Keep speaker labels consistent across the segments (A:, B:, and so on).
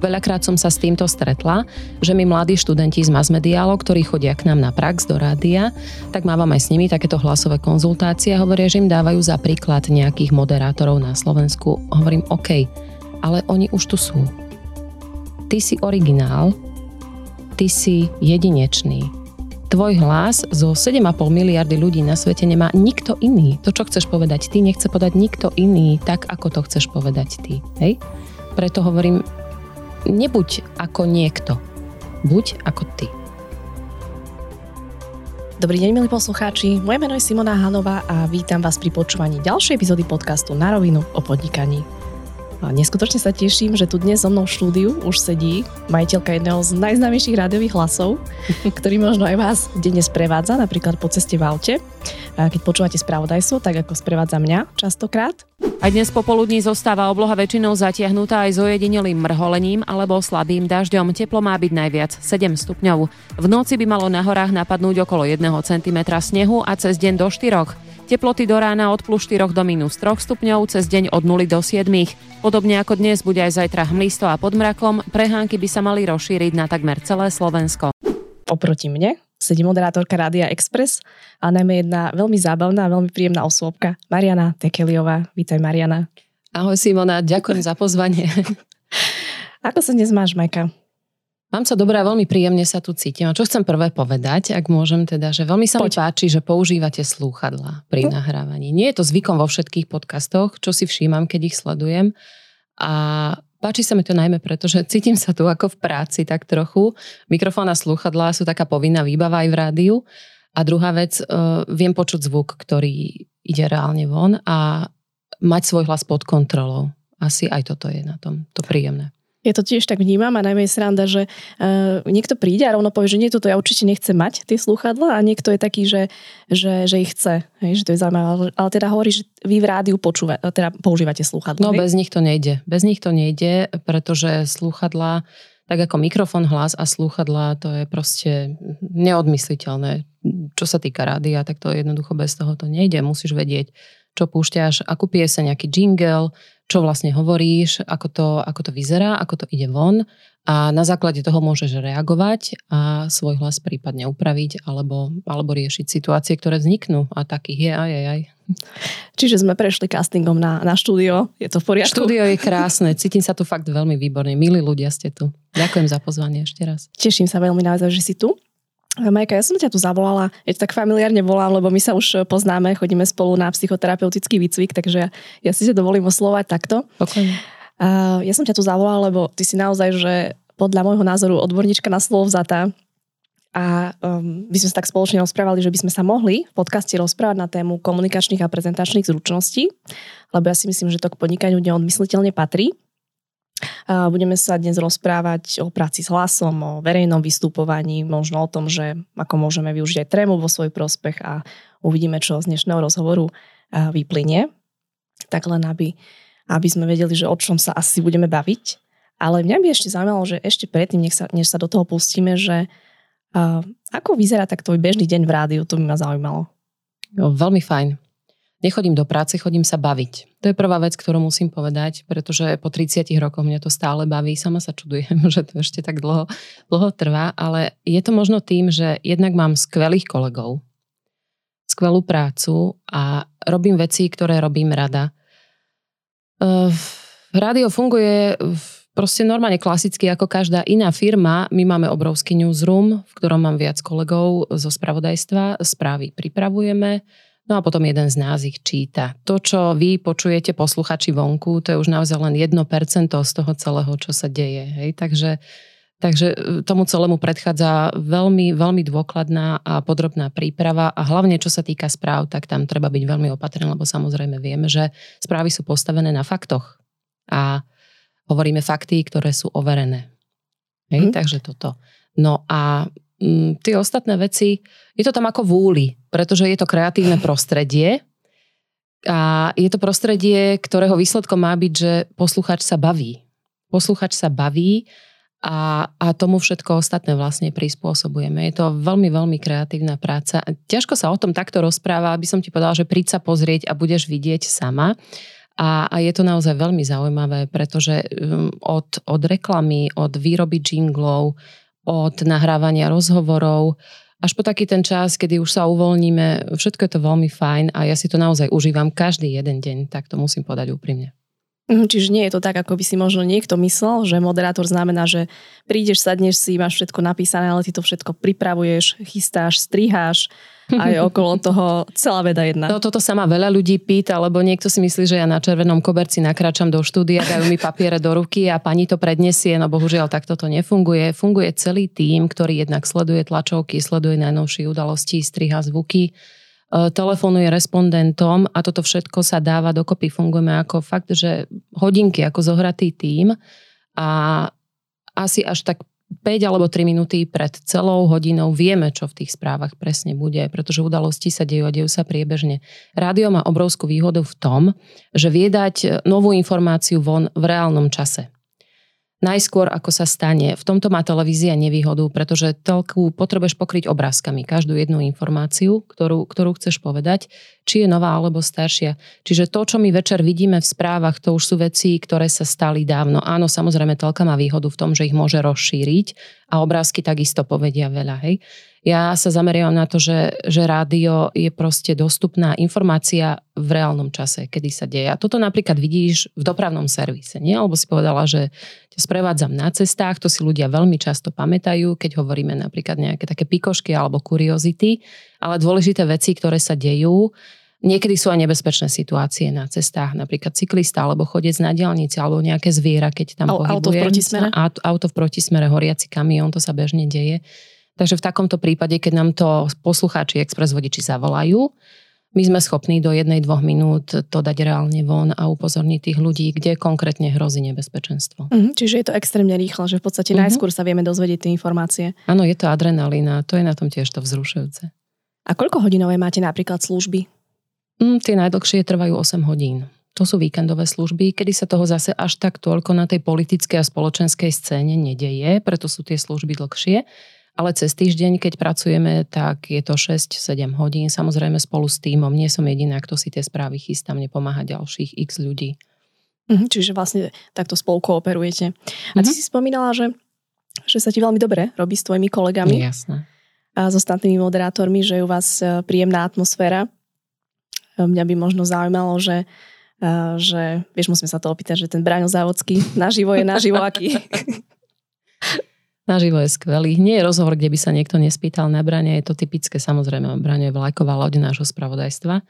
A: Veľakrát som sa s týmto stretla, že mi mladí študenti z masmediálov, ktorí chodia k nám na prax do rádia, tak mávam aj s nimi takéto hlasové konzultácie a hovoria, že im dávajú za príklad nejakých moderátorov na Slovensku. Hovorím, OK, ale oni už tu sú. Ty si originál, ty si jedinečný. Tvoj hlas zo 7,5 miliardy ľudí na svete nemá nikto iný. To, čo chceš povedať ty, nechce povedať nikto iný tak, ako to chceš povedať ty. Hej? Preto hovorím, nebuď ako niekto. Buď ako ty.
B: Dobrý deň, milí poslucháči. Moje meno je Simona Hanová a vítam vás pri počúvaní ďalšej epizódy podcastu Na rovinu o podnikaní. A neskutočne sa teším, že tu dnes so mnou v štúdiu už sedí majiteľka jedného z najznámejších rádiových hlasov, ktorý možno aj vás denne sprevádza, napríklad po ceste v aute. A keď počúvate spravodajstvo, tak ako sprevádza mňa častokrát.
A: Aj dnes popoludní zostáva obloha väčšinou zatiahnutá aj so jedinelým mrholením alebo slabým dažďom. Teplo má byť najviac 7 stupňov. V noci by malo na horách napadnúť okolo 1 cm snehu a cez deň do 4. Teploty do rána od plus 4 do minus 3 stupňov, cez deň od 0 do 7. Podobne ako dnes bude aj zajtra hmlisto a pod mrakom, prehánky by sa mali rozšíriť na takmer celé Slovensko.
B: Oproti mne sedí moderátorka Rádia Express a najmä jedna veľmi zábavná a veľmi príjemná osôbka, Mariana Tekeliová. Vítaj Mariana.
A: Ahoj Simona, ďakujem za pozvanie.
B: Ako sa dnes máš, Majka?
A: Mám sa dobré a veľmi príjemne sa tu cítim. A čo chcem prvé povedať, ak môžem teda, že veľmi sa Poď. mi páči, že používate slúchadla pri hm. nahrávaní. Nie je to zvykom vo všetkých podcastoch, čo si všímam, keď ich sledujem. A páči sa mi to najmä preto, že cítim sa tu ako v práci tak trochu. Mikrofón a slúchadlá sú taká povinná výbava aj v rádiu. A druhá vec, uh, viem počuť zvuk, ktorý ide reálne von a mať svoj hlas pod kontrolou. Asi aj toto je na tom to príjemné.
B: Ja to tiež tak vnímam a najmä je sranda, že uh, niekto príde a rovno povie, že nie, toto ja určite nechcem mať, tie slúchadla a niekto je taký, že, že, že ich chce. Hej, že to je zaujímavé. Ale teda hovorí, že vy v rádiu počúva, teda používate slúchadla.
A: No hej? bez nich to nejde. Bez nich to nejde, pretože slúchadla, tak ako mikrofón, hlas a slúchadla, to je proste neodmysliteľné. Čo sa týka rádia, tak to jednoducho bez toho to nejde. Musíš vedieť, čo púšťaš, akú pieseň, nejaký jingle, čo vlastne hovoríš, ako to, ako to vyzerá, ako to ide von a na základe toho môžeš reagovať a svoj hlas prípadne upraviť alebo, alebo riešiť situácie, ktoré vzniknú a takých je aj, aj, aj.
B: Čiže sme prešli castingom na, na štúdio, je to v poriadku?
A: Štúdio je krásne, cítim sa tu fakt veľmi výborne, milí ľudia ste tu. Ďakujem za pozvanie ešte raz.
B: Teším sa veľmi naozaj, že si tu. Majka, ja som ťa tu zavolala, ja tak familiárne volám, lebo my sa už poznáme, chodíme spolu na psychoterapeutický výcvik, takže ja si sa dovolím oslovať takto.
A: Okay.
B: Uh, ja som ťa tu zavolala, lebo ty si naozaj, že podľa môjho názoru odborníčka na slovo vzatá a um, my sme sa tak spoločne rozprávali, že by sme sa mohli v podcaste rozprávať na tému komunikačných a prezentačných zručností, lebo ja si myslím, že to k podnikaniu neodmysliteľne patrí. Budeme sa dnes rozprávať o práci s hlasom, o verejnom vystupovaní, možno o tom, že ako môžeme využiť aj trému vo svoj prospech a uvidíme, čo z dnešného rozhovoru vyplynie. Tak len aby, aby sme vedeli, že o čom sa asi budeme baviť. Ale mňa by ešte zaujímalo, že ešte predtým, než sa, než sa do toho pustíme, že uh, ako vyzerá tak tvoj bežný deň v rádiu, to by ma zaujímalo.
A: No, veľmi fajn. Nechodím do práce, chodím sa baviť. To je prvá vec, ktorú musím povedať, pretože po 30 rokoch mňa to stále baví. Sama sa čudujem, že to ešte tak dlho, dlho trvá, ale je to možno tým, že jednak mám skvelých kolegov, skvelú prácu a robím veci, ktoré robím rada. Uh, rádio funguje proste normálne klasicky ako každá iná firma. My máme obrovský newsroom, v ktorom mám viac kolegov zo spravodajstva. Správy pripravujeme, No a potom jeden z nás ich číta. To, čo vy počujete posluchači vonku, to je už naozaj len 1% z toho celého, čo sa deje. Hej? Takže, takže e, tomu celému predchádza veľmi, veľmi dôkladná a podrobná príprava a hlavne čo sa týka správ, tak tam treba byť veľmi opatrný, lebo samozrejme vieme, že správy sú postavené na faktoch a hovoríme fakty, ktoré sú overené. Hej? Hmm. Takže toto. No a m, mm, tie ostatné veci, je to tam ako v úli, pretože je to kreatívne prostredie a je to prostredie, ktorého výsledkom má byť, že posluchač sa baví. Posluchač sa baví a, a tomu všetko ostatné vlastne prispôsobujeme. Je to veľmi, veľmi kreatívna práca. Ťažko sa o tom takto rozpráva, aby som ti povedala, že príď sa pozrieť a budeš vidieť sama. A, a je to naozaj veľmi zaujímavé, pretože um, od, od reklamy, od výroby jinglov, od nahrávania rozhovorov, až po taký ten čas, kedy už sa uvoľníme, všetko je to veľmi fajn a ja si to naozaj užívam každý jeden deň, tak to musím povedať úprimne.
B: Mhm, čiže nie je to tak, ako by si možno niekto myslel, že moderátor znamená, že prídeš, sadneš si, máš všetko napísané, ale ty to všetko pripravuješ, chystáš, striháš a je okolo toho celá veda jedna.
A: No toto sa ma veľa ľudí pýta, lebo niekto si myslí, že ja na červenom koberci nakráčam do štúdia, dajú mi papiere do ruky a pani to predniesie, no bohužiaľ takto to nefunguje. Funguje celý tým, ktorý jednak sleduje tlačovky, sleduje najnovšie udalosti, striha zvuky, telefonuje respondentom a toto všetko sa dáva dokopy. Fungujeme ako fakt, že hodinky ako zohratý tím a asi až tak 5 alebo 3 minúty pred celou hodinou vieme, čo v tých správach presne bude, pretože udalosti sa dejú a dejú sa priebežne. Rádio má obrovskú výhodu v tom, že vie dať novú informáciu von v reálnom čase najskôr, ako sa stane. V tomto má televízia nevýhodu, pretože telku potrebuješ pokryť obrázkami, každú jednu informáciu, ktorú, ktorú chceš povedať, či je nová alebo staršia. Čiže to, čo my večer vidíme v správach, to už sú veci, ktoré sa stali dávno. Áno, samozrejme, telka má výhodu v tom, že ich môže rozšíriť a obrázky takisto povedia veľa. Hej. Ja sa zameriavam na to, že, že rádio je proste dostupná informácia v reálnom čase, kedy sa deje. A toto napríklad vidíš v dopravnom servise, nie? Alebo si povedala, že ťa sprevádzam na cestách, to si ľudia veľmi často pamätajú, keď hovoríme napríklad nejaké také pikošky alebo kuriozity, ale dôležité veci, ktoré sa dejú, Niekedy sú aj nebezpečné situácie na cestách, napríklad cyklista alebo chodec na diálnici alebo nejaké zviera, keď tam pohybuje.
B: Auto v protismere?
A: Auto v protismere, horiaci kamión, to sa bežne deje. Takže v takomto prípade, keď nám to poslucháči express vodiči zavolajú, my sme schopní do jednej, dvoch minút to dať reálne von a upozorniť tých ľudí, kde konkrétne hrozí nebezpečenstvo.
B: Uh-huh, čiže je to extrémne rýchlo, že v podstate uh-huh. najskôr sa vieme dozvedieť tie informácie.
A: Áno, je to adrenalína, to je na tom tiež to vzrušujúce.
B: A koľko hodinové máte napríklad služby?
A: Mm, tie najdlhšie trvajú 8 hodín. To sú víkendové služby, kedy sa toho zase až tak toľko na tej politickej a spoločenskej scéne nedeje, preto sú tie služby dlhšie ale cez týždeň, keď pracujeme, tak je to 6-7 hodín. Samozrejme spolu s týmom. Nie som jediná, kto si tie správy chystá, mne pomáha ďalších x ľudí.
B: Mhm, čiže vlastne takto spolu kooperujete. A ty mhm. si spomínala, že, že sa ti veľmi dobre robí s tvojimi kolegami.
A: Jasné.
B: A s ostatnými moderátormi, že je u vás e, príjemná atmosféra. E, mňa by možno zaujímalo, že e, že, vieš, musíme sa to opýtať, že ten Braňo Závodský naživo je naživo aký?
A: Naživo je skvelý. Nie je rozhovor, kde by sa niekto nespýtal na Brane. Je to typické, samozrejme, Brane je vlajková loď nášho spravodajstva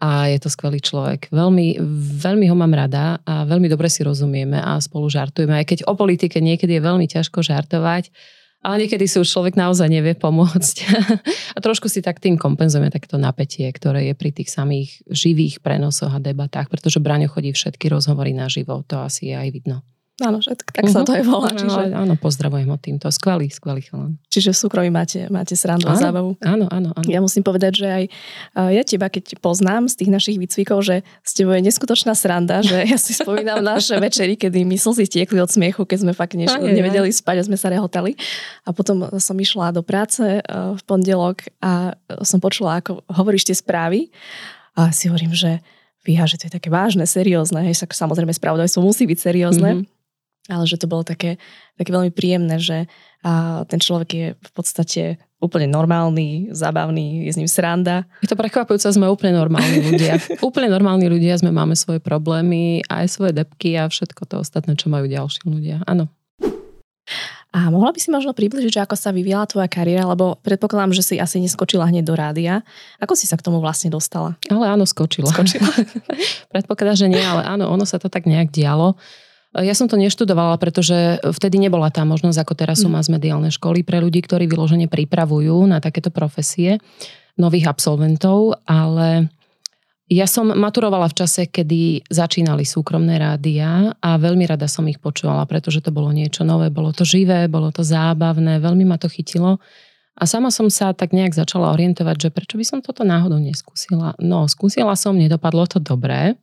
A: a je to skvelý človek. Veľmi, veľmi ho mám rada a veľmi dobre si rozumieme a spolu žartujeme. Aj keď o politike niekedy je veľmi ťažko žartovať, ale niekedy si už človek naozaj nevie pomôcť. a trošku si tak tým kompenzujeme takéto napätie, ktoré je pri tých samých živých prenosoch a debatách, pretože Braňo chodí všetky rozhovory na živo, to asi je aj vidno.
B: Áno, že tak, tak uh-huh. sa to aj volá.
A: Čiže... Áno, pozdravujem ho týmto. Skvelý, skvelý chalan.
B: Čiže v súkromí máte, máte srandu a zábavu.
A: Áno, áno, áno.
B: Ja musím povedať, že aj ja teba, keď poznám z tých našich výcvikov, že s tebou je neskutočná sranda, že ja si spomínam naše večery, kedy my slzy tiekli od smiechu, keď sme fakt aj, nevedeli spať a sme sa rehotali. A potom som išla do práce v pondelok a som počula, ako hovoríš tie správy a si hovorím, že Fíha, že to je také vážne, seriózne, hej, samozrejme spravodajstvo musí byť seriózne, mm-hmm ale že to bolo také, také veľmi príjemné, že a ten človek je v podstate úplne normálny, zabavný, je s ním sranda.
A: Je to prekvapujúce, sme úplne normálni ľudia. úplne normálni ľudia, sme máme svoje problémy, aj svoje depky a všetko to ostatné, čo majú ďalší ľudia. Áno.
B: A mohla by si možno približiť, že ako sa vyvíjala tvoja kariéra, lebo predpokladám, že si asi neskočila hneď do rádia. Ako si sa k tomu vlastne dostala?
A: Ale áno, skočila.
B: skočila.
A: Predpokladám, že nie, ale áno, ono sa to tak nejak dialo. Ja som to neštudovala, pretože vtedy nebola tá možnosť, ako teraz sú mm. mediálne školy pre ľudí, ktorí vyložene pripravujú na takéto profesie nových absolventov, ale ja som maturovala v čase, kedy začínali súkromné rádia a veľmi rada som ich počúvala, pretože to bolo niečo nové, bolo to živé, bolo to zábavné, veľmi ma to chytilo. A sama som sa tak nejak začala orientovať, že prečo by som toto náhodou neskúsila. No, skúsila som, nedopadlo to dobré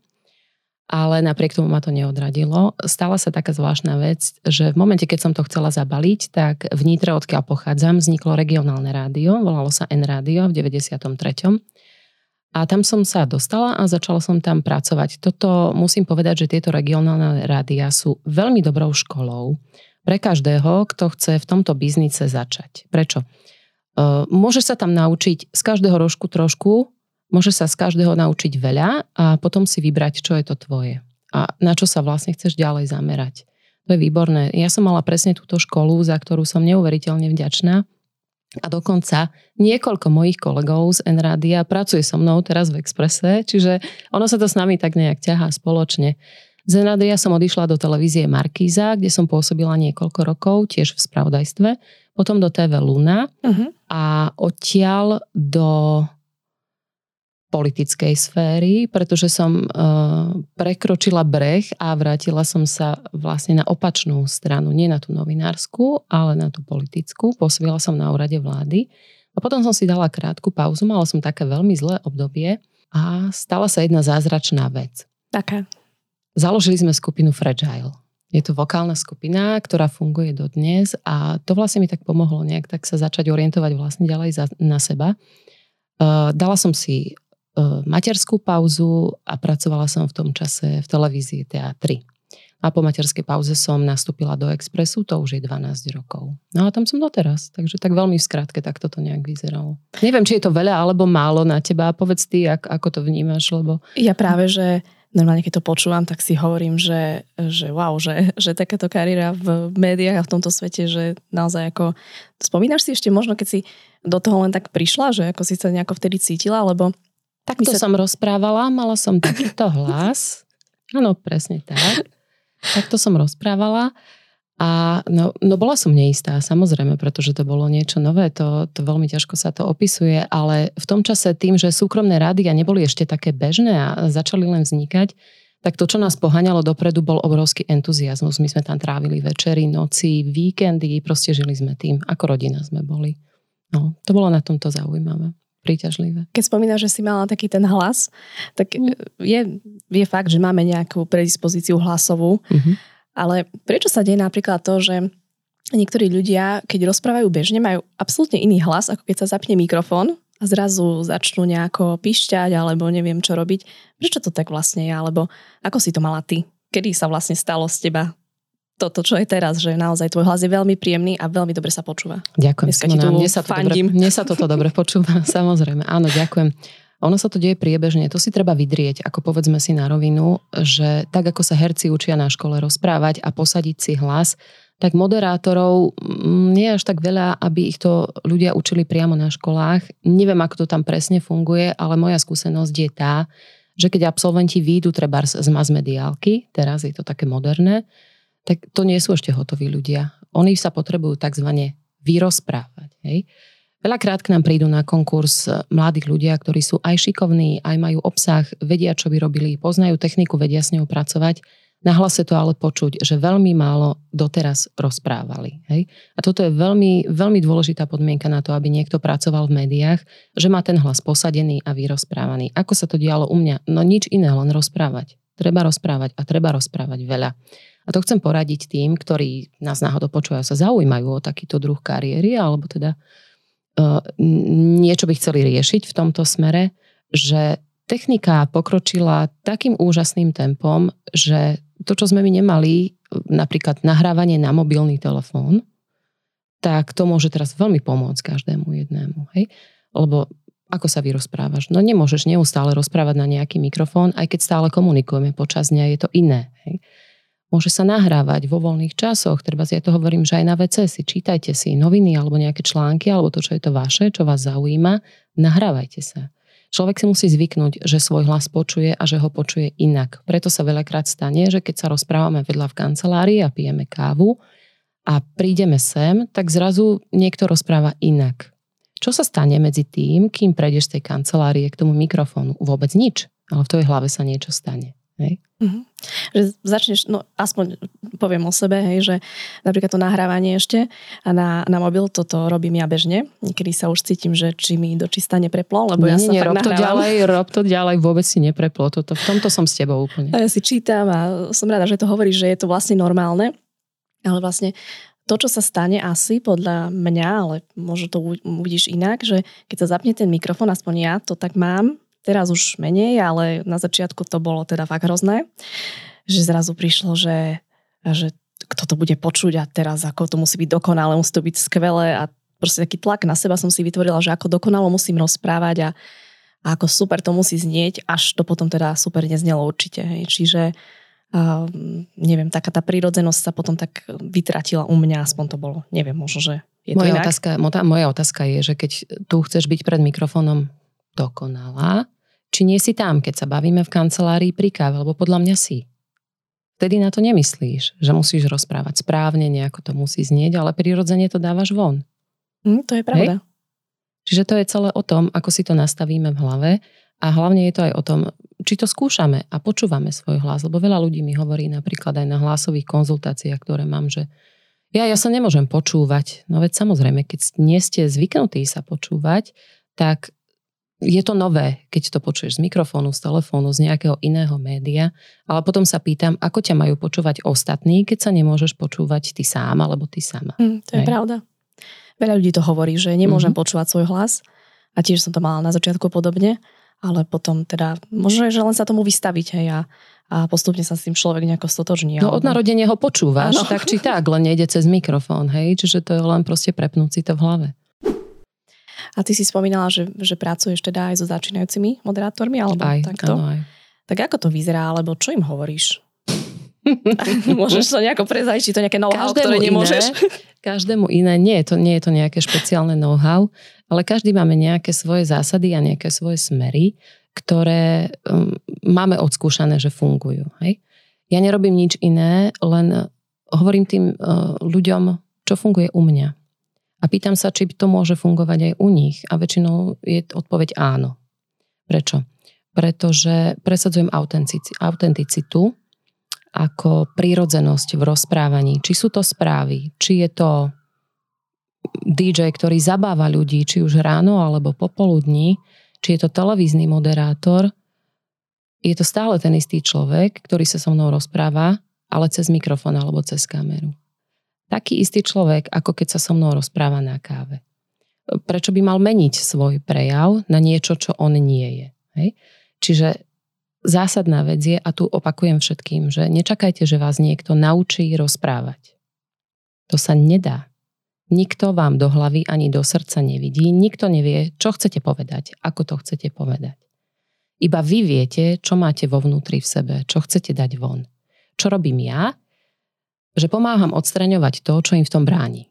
A: ale napriek tomu ma to neodradilo. Stala sa taká zvláštna vec, že v momente, keď som to chcela zabaliť, tak v Nitre, odkiaľ pochádzam, vzniklo regionálne rádio, volalo sa N rádio v 93. A tam som sa dostala a začala som tam pracovať. Toto musím povedať, že tieto regionálne rádia sú veľmi dobrou školou pre každého, kto chce v tomto biznise začať. Prečo? Uh, môžeš sa tam naučiť z každého rožku trošku, môže sa z každého naučiť veľa a potom si vybrať, čo je to tvoje a na čo sa vlastne chceš ďalej zamerať. To je výborné. Ja som mala presne túto školu, za ktorú som neuveriteľne vďačná a dokonca niekoľko mojich kolegov z Enradia pracuje so mnou teraz v Exprese, čiže ono sa to s nami tak nejak ťahá spoločne. Z Enradia som odišla do televízie Markíza, kde som pôsobila niekoľko rokov, tiež v spravodajstve, potom do TV Luna uh-huh. a odtiaľ do politickej sféry, pretože som uh, prekročila breh a vrátila som sa vlastne na opačnú stranu, nie na tú novinárskú, ale na tú politickú. Pôsobila som na úrade vlády a potom som si dala krátku pauzu, mala som také veľmi zlé obdobie a stala sa jedna zázračná vec.
B: Taká.
A: Založili sme skupinu Fragile. Je to vokálna skupina, ktorá funguje dodnes a to vlastne mi tak pomohlo nejak tak sa začať orientovať vlastne ďalej za, na seba. Uh, dala som si E, materskú pauzu a pracovala som v tom čase v televízii teatri. A po materskej pauze som nastúpila do Expressu, to už je 12 rokov. No a tam som doteraz, takže tak veľmi v skratke tak toto nejak vyzeralo. Neviem, či je to veľa alebo málo na teba, povedz ty, ak, ako to vnímaš, lebo...
B: Ja práve, že normálne keď to počúvam, tak si hovorím, že, že wow, že, že takáto kariéra v médiách a v tomto svete, že naozaj ako... Spomínaš si ešte možno, keď si do toho len tak prišla, že ako si sa nejako vtedy cítila, lebo
A: tak to sa... som rozprávala, mala som takýto hlas. Áno, presne tak. Takto som rozprávala. A no, no bola som neistá, samozrejme, pretože to bolo niečo nové, to, to veľmi ťažko sa to opisuje, ale v tom čase tým, že súkromné rádia neboli ešte také bežné a začali len vznikať, tak to, čo nás poháňalo dopredu, bol obrovský entuziasmus. My sme tam trávili večery, noci, víkendy, proste žili sme tým, ako rodina sme boli. No, to bolo na tomto zaujímavé príťažlivé.
B: Keď spomínaš, že si mala taký ten hlas, tak mm. je, je fakt, že máme nejakú predispozíciu hlasovú, mm-hmm. ale prečo sa deje napríklad to, že niektorí ľudia, keď rozprávajú bežne, majú absolútne iný hlas, ako keď sa zapne mikrofón a zrazu začnú nejako pišťať alebo neviem čo robiť. Prečo to tak vlastne je? Alebo ako si to mala ty? Kedy sa vlastne stalo z teba toto, čo je teraz, že naozaj tvoj hlas je veľmi príjemný a veľmi dobre sa počúva.
A: Ďakujem. Simona, mne, sa to dobre, mne sa toto dobre počúva, samozrejme. Áno, ďakujem. Ono sa to deje priebežne, to si treba vydrieť, ako povedzme si na rovinu, že tak ako sa herci učia na škole rozprávať a posadiť si hlas, tak moderátorov mm, nie je až tak veľa, aby ich to ľudia učili priamo na školách. Neviem, ako to tam presne funguje, ale moja skúsenosť je tá, že keď absolventi výjdu treba z mass mediálky, teraz je to také moderné, tak to nie sú ešte hotoví ľudia. Oni sa potrebujú tzv. vyrozprávať. Hej? Veľakrát k nám prídu na konkurs mladých ľudia, ktorí sú aj šikovní, aj majú obsah, vedia, čo by robili, poznajú techniku, vedia s ňou pracovať. Na hlase to ale počuť, že veľmi málo doteraz rozprávali. Hej? A toto je veľmi, veľmi dôležitá podmienka na to, aby niekto pracoval v médiách, že má ten hlas posadený a vyrozprávaný. Ako sa to dialo u mňa? No nič iné, len rozprávať. Treba rozprávať a treba rozprávať veľa. A to chcem poradiť tým, ktorí nás náhodou počúvajú, sa zaujímajú o takýto druh kariéry, alebo teda uh, niečo by chceli riešiť v tomto smere, že technika pokročila takým úžasným tempom, že to, čo sme my nemali, napríklad nahrávanie na mobilný telefón, tak to môže teraz veľmi pomôcť každému jednému. Hej? Lebo ako sa vyrozprávaš? No nemôžeš neustále rozprávať na nejaký mikrofón, aj keď stále komunikujeme počas dňa, je to iné. Hej? Môže sa nahrávať vo voľných časoch, treba si ja to hovorím, že aj na WC si čítajte si noviny alebo nejaké články, alebo to, čo je to vaše, čo vás zaujíma, nahrávajte sa. Človek si musí zvyknúť, že svoj hlas počuje a že ho počuje inak. Preto sa veľakrát stane, že keď sa rozprávame vedľa v kancelárii a pijeme kávu a prídeme sem, tak zrazu niekto rozpráva inak. Čo sa stane medzi tým, kým prejdeš z tej kancelárie k tomu mikrofónu? Vôbec nič, ale v tvojej hlave sa niečo stane. Hej?
B: Mm-hmm. Že začneš, no aspoň poviem o sebe, hej, že napríklad to nahrávanie ešte a na, na mobil toto robím ja bežne. Niekedy sa už cítim, že či mi do čista nepreplo, lebo nie, ja sa nie,
A: rob to ďalej, rob to ďalej, vôbec si nepreplo. Toto, v tomto som s tebou úplne.
B: A ja si čítam a som rada, že to hovoríš, že je to vlastne normálne, ale vlastne to, čo sa stane asi podľa mňa, ale možno to uvidíš inak, že keď sa zapne ten mikrofón, aspoň ja to tak mám, teraz už menej, ale na začiatku to bolo teda fakt hrozné, že zrazu prišlo, že, že kto to bude počuť a teraz ako to musí byť dokonalé, musí to byť skvelé a proste taký tlak na seba som si vytvorila, že ako dokonalo musím rozprávať a, a ako super to musí znieť, až to potom teda super neznelo určite. Hej. Čiže uh, neviem, taká tá prírodzenosť sa potom tak vytratila u mňa, aspoň to bolo. Neviem, možno, že je to
A: moja
B: inak.
A: otázka, moja otázka je, že keď tu chceš byť pred mikrofónom dokonalá, či nie si tam, keď sa bavíme v kancelárii pri káve, lebo podľa mňa si vtedy na to nemyslíš, že musíš rozprávať správne, nejako to musí znieť, ale prirodzene to dávaš von.
B: Mm, to je pravda. Hej?
A: Čiže to je celé o tom, ako si to nastavíme v hlave a hlavne je to aj o tom, či to skúšame a počúvame svoj hlas, lebo veľa ľudí mi hovorí napríklad aj na hlasových konzultáciách, ktoré mám, že ja, ja sa nemôžem počúvať. No veď samozrejme, keď nie ste zvyknutí sa počúvať, tak je to nové, keď to počuješ z mikrofónu, z telefónu, z nejakého iného média, ale potom sa pýtam, ako ťa majú počúvať ostatní, keď sa nemôžeš počúvať ty sám alebo ty sama.
B: Mm, to je Hej. pravda. Veľa ľudí to hovorí, že nemôžem mm-hmm. počúvať svoj hlas a tiež som to mala na začiatku podobne, ale potom teda možno, že len sa tomu vystaviť hej, a, a postupne sa s tým človek nejako stotožní.
A: No alebo... od narodenia ho počúvaš, ano. tak či tak, len nejde cez mikrofón, hej, čiže to je len proste prepnúť si to v hlave.
B: A ty si spomínala, že, že pracuješ teda aj so začínajúcimi moderátormi, alebo
A: aj,
B: takto?
A: Áno, aj.
B: Tak ako to vyzerá, alebo čo im hovoríš? Môžeš to nejako prezať, či to nejaké know-how, ktoré nemôžeš?
A: Iné, každému iné. Nie to, nie je to nejaké špeciálne know-how, ale každý máme nejaké svoje zásady a nejaké svoje smery, ktoré um, máme odskúšané, že fungujú. Hej? Ja nerobím nič iné, len hovorím tým uh, ľuďom, čo funguje u mňa. A pýtam sa, či to môže fungovať aj u nich. A väčšinou je odpoveď áno. Prečo? Pretože presadzujem autenticitu ako prírodzenosť v rozprávaní. Či sú to správy, či je to DJ, ktorý zabáva ľudí, či už ráno alebo popoludní, či je to televízny moderátor, je to stále ten istý človek, ktorý sa so mnou rozpráva, ale cez mikrofón alebo cez kameru taký istý človek, ako keď sa so mnou rozpráva na káve. Prečo by mal meniť svoj prejav na niečo, čo on nie je? Hej? Čiže zásadná vec je, a tu opakujem všetkým, že nečakajte, že vás niekto naučí rozprávať. To sa nedá. Nikto vám do hlavy ani do srdca nevidí, nikto nevie, čo chcete povedať, ako to chcete povedať. Iba vy viete, čo máte vo vnútri v sebe, čo chcete dať von. Čo robím ja? Že pomáham odstraňovať to, čo im v tom bráni.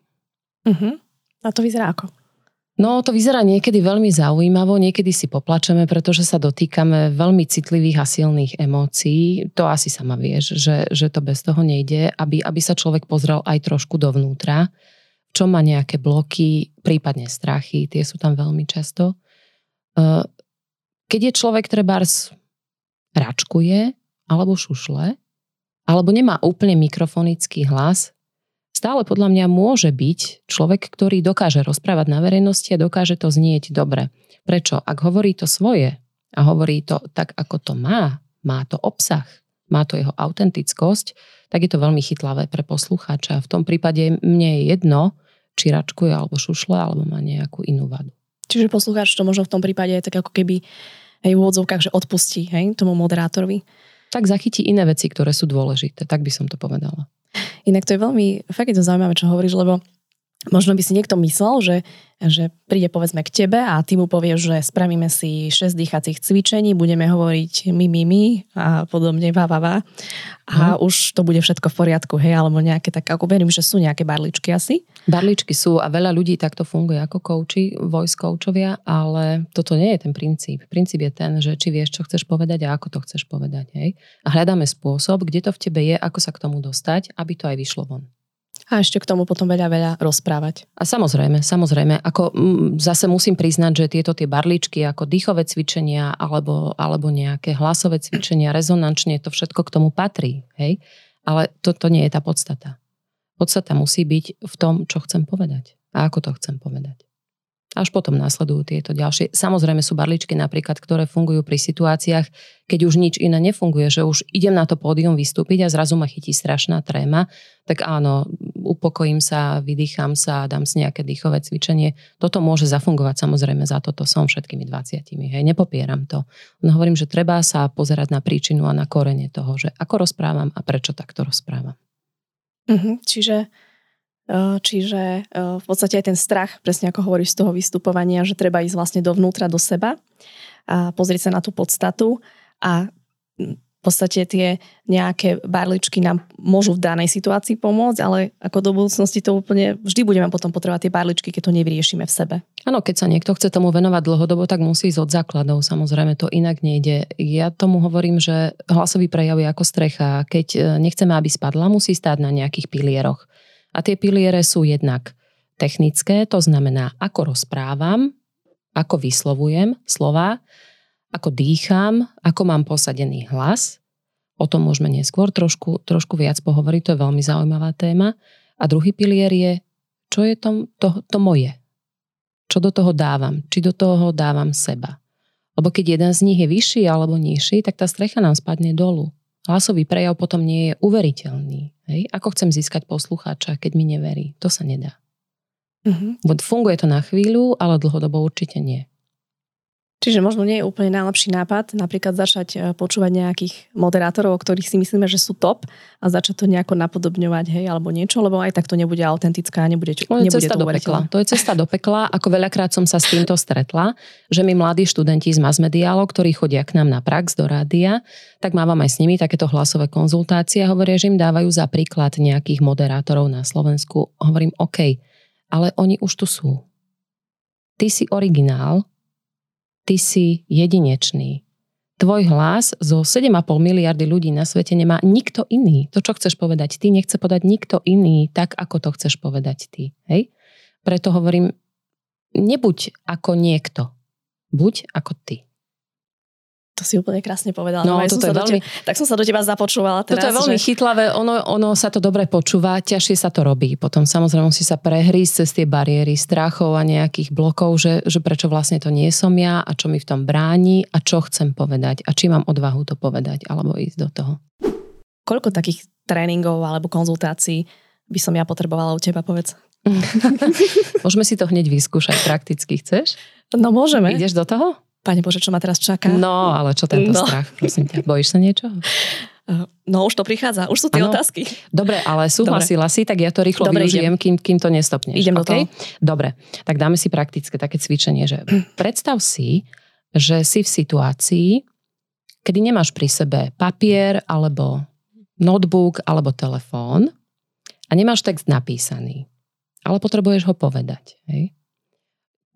B: Uh-huh. A to vyzerá ako?
A: No, to vyzerá niekedy veľmi zaujímavo, niekedy si poplačeme, pretože sa dotýkame veľmi citlivých a silných emócií. To asi sama vieš, že, že to bez toho nejde, aby, aby sa človek pozrel aj trošku dovnútra, čo má nejaké bloky, prípadne strachy, tie sú tam veľmi často. Keď je človek trebárs račkuje alebo šušle, alebo nemá úplne mikrofonický hlas, stále podľa mňa môže byť človek, ktorý dokáže rozprávať na verejnosti a dokáže to znieť dobre. Prečo? Ak hovorí to svoje a hovorí to tak, ako to má, má to obsah, má to jeho autentickosť, tak je to veľmi chytlavé pre poslucháča. V tom prípade mne je jedno, či račkuje alebo šušle, alebo má nejakú inú vadu.
B: Čiže poslucháč to možno v tom prípade je tak ako keby aj v úvodzovkách, že odpustí hej, tomu moderátorovi
A: tak zachytí iné veci, ktoré sú dôležité. Tak by som to povedala.
B: Inak to je veľmi, fakt je to zaujímavé, čo hovoríš, lebo možno by si niekto myslel, že, že príde povedzme k tebe a ty mu povieš, že spravíme si 6 dýchacích cvičení, budeme hovoriť my, my, my a podobne, va, va, va. A uh-huh. už to bude všetko v poriadku, hej, alebo nejaké tak, ako verím, že sú nejaké barličky asi.
A: Barličky sú a veľa ľudí takto funguje ako kouči, voice coachovia, ale toto nie je ten princíp. Princíp je ten, že či vieš, čo chceš povedať a ako to chceš povedať, hej. A hľadáme spôsob, kde to v tebe je, ako sa k tomu dostať, aby to aj vyšlo von.
B: A ešte k tomu potom veľa, veľa rozprávať.
A: A samozrejme, samozrejme, ako m, zase musím priznať, že tieto tie barličky ako dýchové cvičenia alebo, alebo nejaké hlasové cvičenia, rezonančne, to všetko k tomu patrí, hej? Ale toto nie je tá podstata. Podstata musí byť v tom, čo chcem povedať a ako to chcem povedať. Až potom následujú tieto ďalšie. Samozrejme sú barličky napríklad, ktoré fungujú pri situáciách, keď už nič iné nefunguje, že už idem na to pódium vystúpiť a zrazu ma chytí strašná tréma, tak áno, upokojím sa, vydýcham sa, dám si nejaké dýchové cvičenie. Toto môže zafungovať, samozrejme za toto som všetkými 20. Hej, nepopieram to. No hovorím, že treba sa pozerať na príčinu a na korene toho, že ako rozprávam a prečo takto rozprávam.
B: Uh-huh, čiže Čiže v podstate aj ten strach, presne ako hovoríš z toho vystupovania, že treba ísť vlastne dovnútra, do seba a pozrieť sa na tú podstatu a v podstate tie nejaké barličky nám môžu v danej situácii pomôcť, ale ako do budúcnosti to úplne vždy budeme potom potrebovať tie barličky, keď to nevyriešime v sebe.
A: Áno, keď sa niekto chce tomu venovať dlhodobo, tak musí ísť od základov. Samozrejme, to inak nejde. Ja tomu hovorím, že hlasový prejav je ako strecha. Keď e, nechceme, aby spadla, musí stáť na nejakých pilieroch. A tie piliere sú jednak technické, to znamená, ako rozprávam, ako vyslovujem slova, ako dýcham, ako mám posadený hlas. O tom môžeme neskôr trošku, trošku viac pohovoriť, to je veľmi zaujímavá téma. A druhý pilier je, čo je to, to, to moje. Čo do toho dávam, či do toho dávam seba. Lebo keď jeden z nich je vyšší alebo nižší, tak tá strecha nám spadne dolu hlasový prejav potom nie je uveriteľný. Hej? Ako chcem získať poslucháča, keď mi neverí? To sa nedá. Uh-huh. Funguje to na chvíľu, ale dlhodobo určite nie.
B: Čiže možno nie je úplne najlepší nápad napríklad začať e, počúvať nejakých moderátorov, o ktorých si myslíme, že sú top a začať to nejako napodobňovať, hej, alebo niečo, lebo aj tak to nebude autentická a nebude,
A: to
B: nebude
A: cesta to do pekla. To je cesta do pekla. Ako veľakrát som sa s týmto stretla, že mi mladí študenti z masmediálov, ktorí chodia k nám na prax do rádia, tak mávam aj s nimi takéto hlasové konzultácie a hovoria, že im dávajú za príklad nejakých moderátorov na Slovensku. Hovorím, OK, ale oni už tu sú. Ty si originál, ty si jedinečný. Tvoj hlas zo 7,5 miliardy ľudí na svete nemá nikto iný. To, čo chceš povedať ty, nechce povedať nikto iný tak, ako to chceš povedať ty. Hej? Preto hovorím, nebuď ako niekto. Buď ako ty.
B: To si úplne krásne povedala.
A: No, no toto je veľmi...
B: Teba, tak som sa do teba započúvala teraz.
A: Toto je veľmi že... chytlavé, ono, ono sa to dobre počúva, ťažšie sa to robí. Potom samozrejme musí sa prehrísť cez tie bariéry strachov a nejakých blokov, že, že prečo vlastne to nie som ja a čo mi v tom bráni a čo chcem povedať a či mám odvahu to povedať alebo ísť do toho.
B: Koľko takých tréningov alebo konzultácií by som ja potrebovala u teba, povedz?
A: môžeme si to hneď vyskúšať prakticky, chceš?
B: No môžeme.
A: Ideš do toho?
B: Pane Bože, čo ma teraz čaká?
A: No, ale čo tento no. strach, prosím ťa? Bojíš sa niečoho?
B: No už to prichádza, už sú tie ano. otázky.
A: Dobre, ale súhlasila Dobre. si, tak ja to rýchlo Dobre, využijem, kým, kým to nestopneš.
B: Idem okay? do toho.
A: Dobre, tak dáme si praktické také cvičenie, že predstav si, že si v situácii, kedy nemáš pri sebe papier alebo notebook alebo telefón a nemáš text napísaný, ale potrebuješ ho povedať. Hej?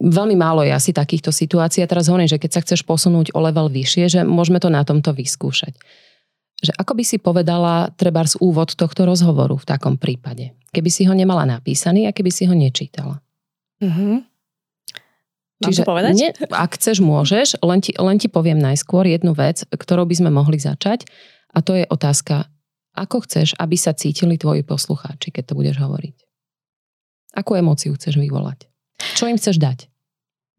A: Veľmi málo je asi takýchto situácií. A teraz hovorím, že keď sa chceš posunúť o level vyššie, že môžeme to na tomto vyskúšať. Že ako by si povedala treba z úvod tohto rozhovoru v takom prípade? Keby si ho nemala napísaný a keby si ho nečítala.
B: Mm-hmm. Čiže povedať?
A: Ne, ak chceš, môžeš. Len ti, len ti poviem najskôr jednu vec, ktorou by sme mohli začať. A to je otázka, ako chceš, aby sa cítili tvoji poslucháči, keď to budeš hovoriť? Akú emóciu chceš vyvolať? Čo im chceš dať?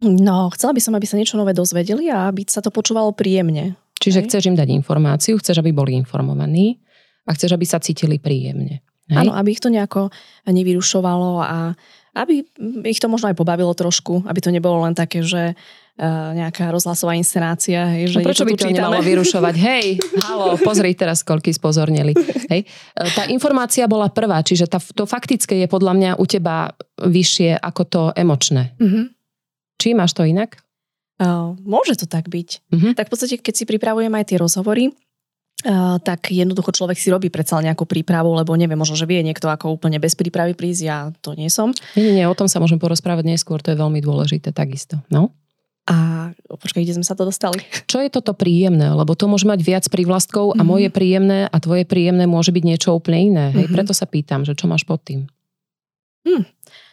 B: No, chcela by som, aby sa niečo nové dozvedeli a aby sa to počúvalo príjemne.
A: Čiže Hej. chceš im dať informáciu, chceš, aby boli informovaní a chceš, aby sa cítili príjemne.
B: Hej? Áno, aby ich to nejako nevyrušovalo a aby ich to možno aj pobavilo trošku, aby to nebolo len také, že uh, nejaká rozhlasová inscenácia. Hej, že
A: no prečo by to čítame? nemalo vyrušovať? Hej, halo, pozri teraz, koľky spozornili. Hej. E, tá informácia bola prvá, čiže tá, to faktické je podľa mňa u teba vyššie ako to emočné. Mm-hmm. Či máš to inak?
B: Uh, môže to tak byť. Uh-huh. Tak v podstate, keď si pripravujem aj tie rozhovory, Uh, tak jednoducho človek si robí predsa nejakú prípravu, lebo neviem, možno, že vie niekto ako úplne bez prípravy prísť, ja to nie som.
A: Nie, nie, nie, o tom sa môžem porozprávať neskôr, to je veľmi dôležité takisto. No?
B: A počkaj, kde sme sa to dostali?
A: Čo je toto príjemné? Lebo to môže mať viac prívlastkov a mm-hmm. moje príjemné a tvoje príjemné môže byť niečo úplne iné. Hej? Mm-hmm. Preto sa pýtam, že čo máš pod tým?
B: Hm.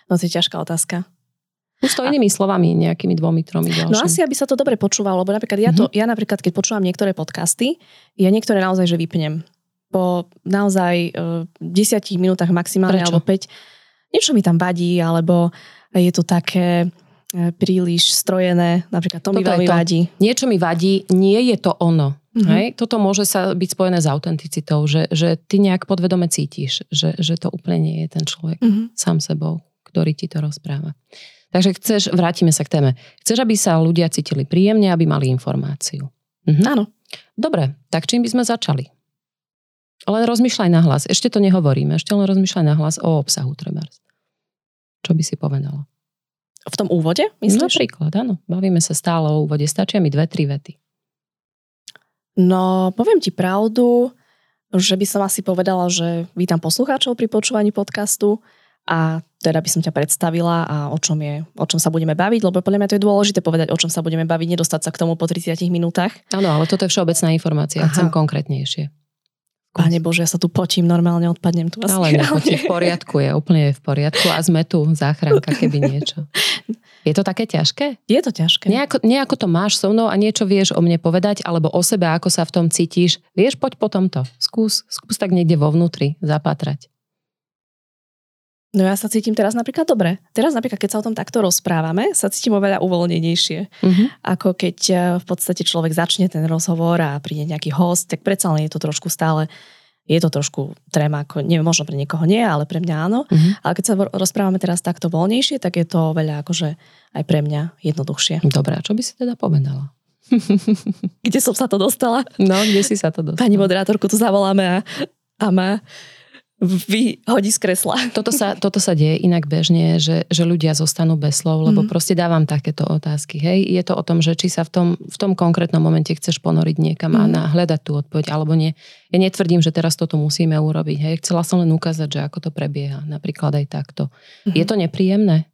B: No to je ťažká otázka.
A: Už to inými slovami, nejakými dvomi, tromi ďalšími.
B: No asi, aby sa to dobre počúvalo, lebo napríklad ja, to, mm-hmm. ja napríklad, keď počúvam niektoré podcasty, ja niektoré naozaj, že vypnem. Po naozaj uh, desiatich minútach maximálne, Prečo? alebo 5. Niečo mi tam vadí, alebo je to také e, príliš strojené, napríklad to mi
A: Toto je
B: veľmi
A: to.
B: vadí.
A: Niečo mi vadí, nie je to ono.
B: Mhm.
A: Hej? Toto môže sa byť spojené s autenticitou, že, že ty nejak podvedome cítiš, že, že to úplne nie je ten človek
B: Mhm.
A: sám sebou, ktorý ti to rozpráva. Takže chceš, vrátime sa k téme. Chceš, aby sa ľudia cítili príjemne, aby mali informáciu. Mhm.
B: Áno.
A: Dobre, tak čím by sme začali? Len rozmýšľaj na hlas. Ešte to nehovoríme, ešte len rozmýšľaj na hlas o obsahu trebárs. Čo by si povedala?
B: V tom úvode, myslíš?
A: Napríklad, áno. Bavíme sa stále o úvode. Stačia mi dve, tri vety.
B: No, poviem ti pravdu, že by som asi povedala, že vítam poslucháčov pri počúvaní podcastu a teda by som ťa predstavila a o čom, je, o čom sa budeme baviť, lebo podľa mňa to je dôležité povedať, o čom sa budeme baviť, nedostať sa k tomu po 30 minútach.
A: Áno, ale toto je všeobecná informácia.
B: Aha.
A: Chcem konkrétnejšie.
B: Pane Bože, ja sa tu potím, normálne odpadnem tu.
A: Ale nepoď, v poriadku je, úplne je v poriadku a sme tu, záchranka, keby niečo. Je to také ťažké?
B: Je to ťažké.
A: Nejako, nejako to máš so mnou a niečo vieš o mne povedať, alebo o sebe, ako sa v tom cítiš. Vieš, poď po tomto. Skús, skús tak niekde vo vnútri zapatrať.
B: No ja sa cítim teraz napríklad dobre. Teraz napríklad, keď sa o tom takto rozprávame, sa cítim oveľa uvoľnenejšie.
A: Uh-huh.
B: Ako keď eh, v podstate človek začne ten rozhovor a príde nejaký host, tak predsa len je to trošku stále je to trošku tréma, ako, neviem, možno pre niekoho nie, ale pre mňa áno.
A: Uh-huh.
B: Ale keď sa rozprávame teraz takto voľnejšie, tak je to veľa akože aj pre mňa jednoduchšie.
A: Dobre, a čo by si teda povedala?
B: Kde som sa to dostala?
A: No, kde si sa to dostala?
B: Pani moderátorku tu zavoláme a, a ma vyhodí z kresla.
A: Toto sa, toto sa deje inak bežne, že, že ľudia zostanú bez slov, lebo
B: Mhm.
A: proste dávam takéto otázky. Hej, je to o tom, že či sa v tom, v tom konkrétnom momente chceš ponoriť niekam a
B: Mhm.
A: hľadať tú odpoveď, alebo nie. Ja netvrdím, že teraz toto musíme urobiť. Hej, chcela som len ukázať, že ako to prebieha. Napríklad aj takto. Je to nepríjemné?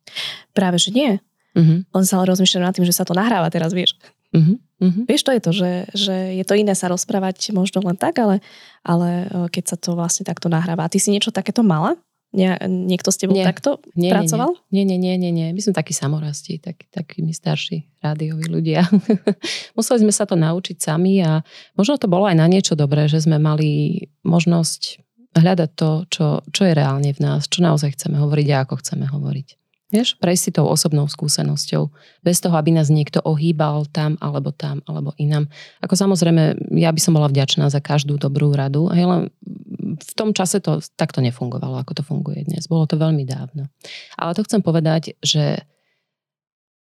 B: Práve, že nie.
A: Uh-huh,
B: On sa rozmýšľa nad tým, že sa to nahráva teraz, vieš.
A: Uh-huh, uh-huh.
B: Vieš, to je to, že, že je to iné sa rozprávať možno len tak, ale, ale e, keď sa to vlastne takto nahráva. A ty si niečo takéto mala? Nie, niekto s tebou
A: Nie.
B: takto
A: Nie,
B: pracoval?
A: Nie, nie, nie, nie, nie. My sme takí samorasti, tak, takí my starší rádioví ľudia. Museli sme sa to naučiť sami a možno to bolo aj na niečo dobré, že sme mali možnosť hľadať to, čo, čo je reálne v nás, čo naozaj chceme hovoriť a ako chceme hovoriť. Vieš, prejsť si tou osobnou skúsenosťou, bez toho, aby nás niekto ohýbal tam, alebo tam, alebo inam. Ako samozrejme, ja by som bola vďačná za každú dobrú radu, hej, len v tom čase to takto nefungovalo, ako to funguje dnes. Bolo to veľmi dávno. Ale to chcem povedať, že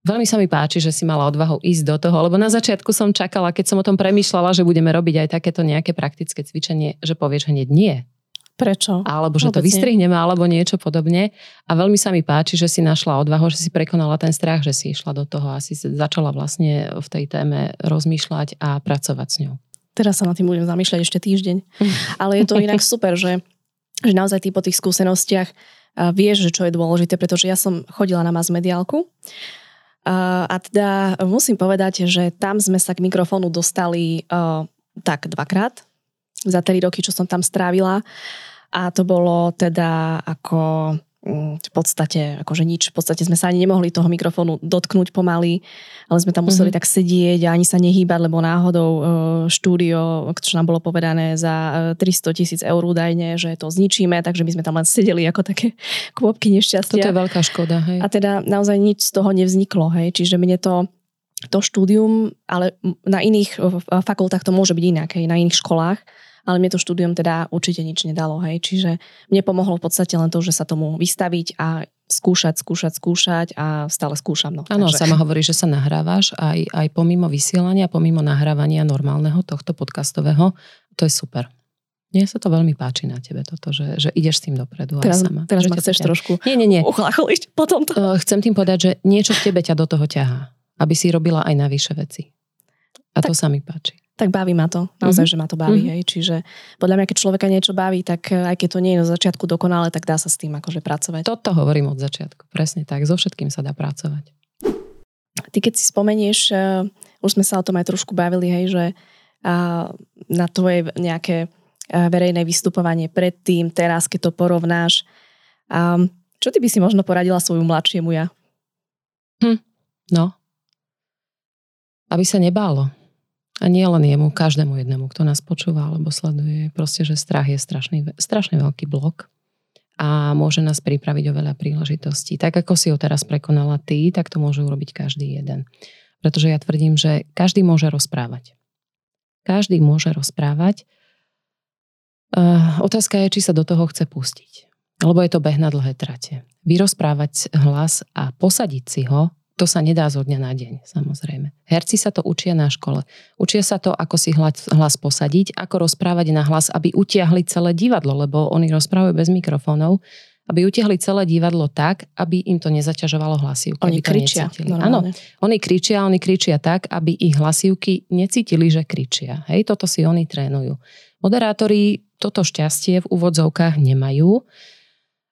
A: veľmi sa mi páči, že si mala odvahu ísť do toho, lebo na začiatku som čakala, keď som o tom premyšľala, že budeme robiť aj takéto nejaké praktické cvičenie, že povieš hneď nie.
B: Prečo?
A: Alebo že to
B: Vôbec nie.
A: vystrihneme, alebo niečo podobne. A veľmi sa mi páči, že si našla odvahu, že si prekonala ten strach, že si išla do toho a si začala vlastne v tej téme rozmýšľať a pracovať s ňou.
B: Teraz sa na tým budem zamýšľať ešte týždeň. Ale je to inak super, že, že naozaj ty po tých skúsenostiach vieš, že čo je dôležité, pretože ja som chodila na mass mediálku a, teda musím povedať, že tam sme sa k mikrofónu dostali uh, tak dvakrát za 3 roky, čo som tam strávila a to bolo teda ako mm, v podstate, akože nič, v podstate sme sa ani nemohli toho mikrofónu dotknúť pomaly, ale sme tam museli
A: Mhm.
B: tak sedieť a ani sa nehýbať, lebo náhodou e, štúdio, čo nám bolo povedané za e, 300 tisíc eur údajne, že to zničíme, takže my sme tam len sedeli ako také kôpky
A: Toto
B: nešťastia.
A: je veľká škoda, hej.
B: A teda naozaj nič z toho nevzniklo, hej, čiže mne to to štúdium, ale na iných e, fakultách to môže byť inak, hej, na iných školách, ale mne to štúdium teda určite nič nedalo, hej, čiže mne pomohlo v podstate len to, že sa tomu vystaviť a skúšať, skúšať, skúšať a stále skúšam. No,
A: Áno,
B: takže-
A: sama hovorí, že sa nahrávaš aj, aj pomimo vysielania, pomimo nahrávania normálneho tohto podcastového. To je super. Mne sa to veľmi páči na tebe, toto, že, že ideš s tým dopredu
B: Teraz,
A: aj sama.
B: teraz ma
A: to
B: chceš
A: ťa-
B: trošku
A: Nie, nie, nie.
B: uchlacholiť po tomto.
A: Uh, Chcem tým povedať, že niečo v tebe ťa do toho ťahá. Aby si robila aj navyše veci. A to sa mi páči.
B: Tak baví ma to, naozaj,
A: Mhm.
B: že ma to baví,
A: Mhm.
B: hej, čiže podľa mňa, keď človeka niečo baví, tak eh, aj keď to nie je na začiatku dokonale, tak dá sa s tým akože pracovať.
A: Toto hovorím od začiatku. Presne tak. So všetkým sa dá pracovať.
B: Ty keď si spomenieš, eh, už sme sa o tom aj trošku bavili, hej, že a, na tvoje nejaké eh, verejné vystupovanie predtým, teraz, keď to porovnáš, a, čo ty by si možno poradila svoju mladšiemu ja?
A: No. Aby sa nebálo. A nie len jemu, každému jednému, kto nás počúva alebo sleduje. Proste, že strach je strašný, strašne veľký blok. a môže nás pripraviť o veľa príležitostí. Tak ako si ho teraz prekonala ty, tak to môže urobiť každý jeden. Pretože ja tvrdím, že každý môže rozprávať. Každý môže rozprávať. Uh, otázka je, či sa do toho chce pustiť. Lebo je to beh na dlhé trate. Vyrozprávať hlas a posadiť si ho to sa nedá zo dňa na deň, samozrejme. Herci sa to učia na škole. Učia sa to, ako si hlas, hlas posadiť, ako rozprávať na hlas, aby utiahli celé divadlo, lebo oni rozprávajú bez mikrofónov, aby utiahli celé divadlo tak, aby im to nezaťažovalo hlasivky.
B: Oni kričia.
A: Áno, oni kričia, oni kričia tak, aby ich hlasivky necítili, že kričia. Hej, toto si oni trénujú. Moderátori toto šťastie v úvodzovkách nemajú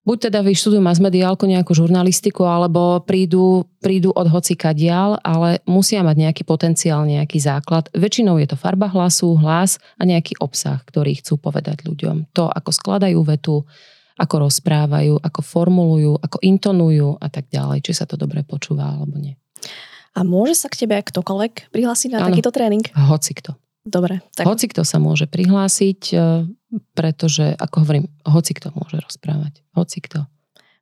A: buď teda vyštudujú masmediálku, nejakú žurnalistiku, alebo prídu, prídu od hocika dial, ale musia mať nejaký potenciál, nejaký základ. Väčšinou je to farba hlasu, hlas a nejaký obsah, ktorý chcú povedať ľuďom. To, ako skladajú vetu, ako rozprávajú, ako formulujú, ako intonujú a tak ďalej. Či sa to dobre počúva alebo nie.
B: A môže sa k tebe ktokoľvek prihlásiť na ano, takýto tréning?
A: Hoci kto.
B: Dobre.
A: Tak... Hoci kto sa môže prihlásiť, e, pretože, ako hovorím, hoci kto môže rozprávať. Hoci kto.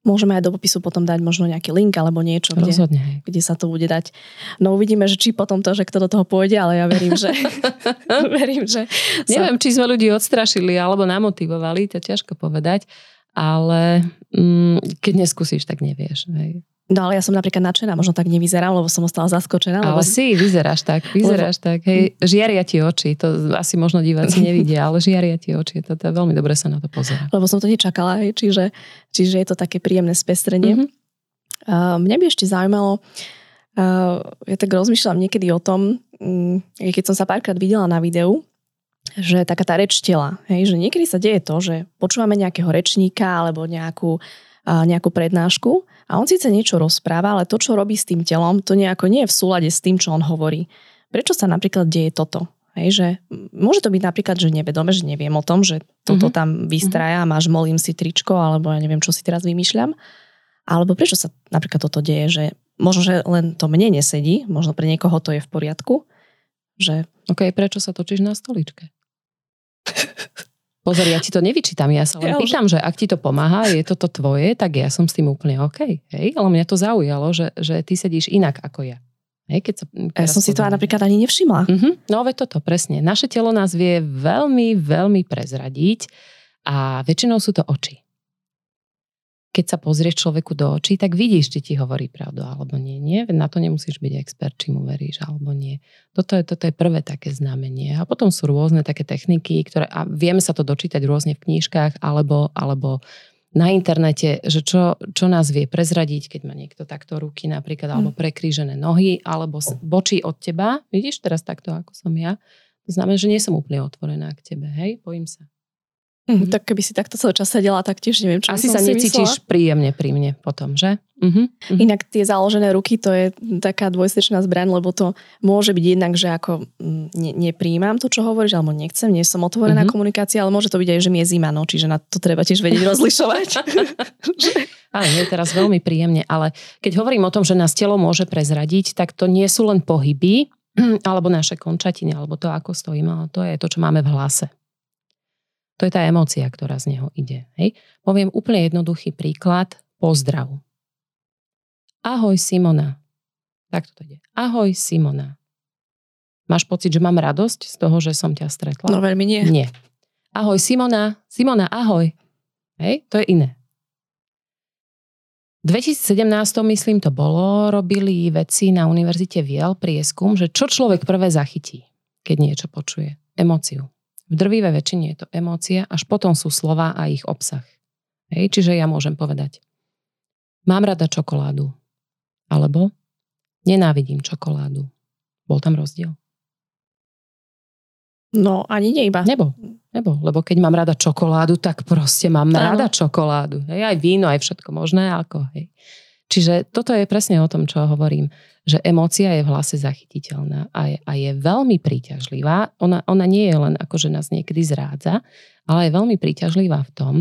B: Môžeme aj do popisu potom dať možno nejaký link alebo niečo, kde,
A: Rozhodne.
B: kde sa to bude dať. No uvidíme, že či potom to, že kto do toho pôjde, ale ja verím, že... verím, že
A: Neviem, sa... či sme ľudí odstrašili alebo namotivovali, to ťažko povedať, ale mm, keď neskúsiš, tak nevieš. Hej.
B: No ale ja som napríklad nadšená, možno tak nevyzerám, lebo som ostala zaskočená.
A: Ale
B: lebo...
A: si, vyzeráš tak, vyzeráš lebo... tak. Hej, žiaria ti oči, to asi možno diváci nevidia, ale žiaria ti oči, to, to veľmi dobre sa na to pozerá.
B: Lebo som to nečakala, hej, čiže, čiže je to také príjemné spestrenie. Mm-hmm. Uh, mňa by ešte zaujímalo, uh, ja tak rozmýšľam niekedy o tom, um, keď som sa párkrát videla na videu, že taká tá reč tela, hej, že niekedy sa deje to, že počúvame nejakého rečníka alebo nejakú, nejakú prednášku a on síce niečo rozpráva, ale to, čo robí s tým telom, to nejako nie je v súlade s tým, čo on hovorí. Prečo sa napríklad deje toto? Hej, že môže to byť napríklad, že nevedome, že neviem o tom, že toto uh-huh. tam vystraja a máš molím si tričko, alebo ja neviem, čo si teraz vymýšľam. Alebo prečo sa napríklad toto deje, že možno, že len to mne nesedí, možno pre niekoho to je v poriadku. Že...
A: OK, prečo sa točíš na stoličke? Pozor, ja ti to nevyčítam, ja sa len ja pýtam, už... že ak ti to pomáha, je toto tvoje, tak ja som s tým úplne OK. Hej? Ale mňa to zaujalo, že, že ty sedíš inak ako ja. Hej, keď sa,
B: ja som si to napríklad ani nevšimla.
A: Uh-huh. No veď toto, presne. Naše telo nás vie veľmi, veľmi prezradiť a väčšinou sú to oči keď sa pozrieš človeku do očí, tak vidíš, či ti hovorí pravdu alebo nie. nie? Na to nemusíš byť expert, či mu veríš alebo nie. Toto je, toto je prvé také znamenie. A potom sú rôzne také techniky, ktoré, a vieme sa to dočítať rôzne v knížkach alebo, alebo na internete, že čo, čo nás vie prezradiť, keď má niekto takto ruky napríklad, alebo hm. prekrížené nohy, alebo bočí od teba. Vidíš teraz takto, ako som ja? To znamená, že nie som úplne otvorená k tebe, hej? Bojím sa.
B: Mm-hmm. Tak keby si takto celý čas sedela, tak tiež neviem, čo
A: Asi sa necítiš myslela. príjemne pri mne potom, že? Mm-hmm.
B: Inak tie založené ruky, to je taká dvojsečná zbraň, lebo to môže byť jednak, že ako ne, nepríjmam to, čo hovoríš, alebo nechcem, nie som otvorená mm-hmm. komunikácia, ale môže to byť aj, že mi je zima, no, čiže na to treba tiež vedieť rozlišovať.
A: Ale je teraz veľmi príjemne, ale keď hovorím o tom, že nás telo môže prezradiť, tak to nie sú len pohyby, alebo naše končatiny, alebo to, ako stojíme, ale to je to, čo máme v hlase. To je tá emócia, ktorá z neho ide. Hej? Poviem úplne jednoduchý príklad. Pozdrav. Ahoj Simona. Tak to ide. Ahoj Simona. Máš pocit, že mám radosť z toho, že som ťa stretla?
B: No veľmi nie.
A: Nie. Ahoj Simona. Simona, ahoj. Hej, to je iné. V 2017, myslím, to bolo, robili vedci na Univerzite Viel prieskum, že čo človek prvé zachytí, keď niečo počuje. Emóciu. V drvivej väčšine je to emócia, až potom sú slova a ich obsah. Hej, čiže ja môžem povedať, mám rada čokoládu, alebo nenávidím čokoládu. Bol tam rozdiel?
B: No, ani nie iba.
A: Nebo, nebo, lebo keď mám rada čokoládu, tak proste mám Áno. rada čokoládu. Hej, aj víno, aj všetko možné, ako hej. Čiže toto je presne o tom, čo hovorím, že emócia je v hlase zachytiteľná a je, a je veľmi príťažlivá. Ona, ona nie je len ako, že nás niekedy zrádza, ale je veľmi príťažlivá v tom,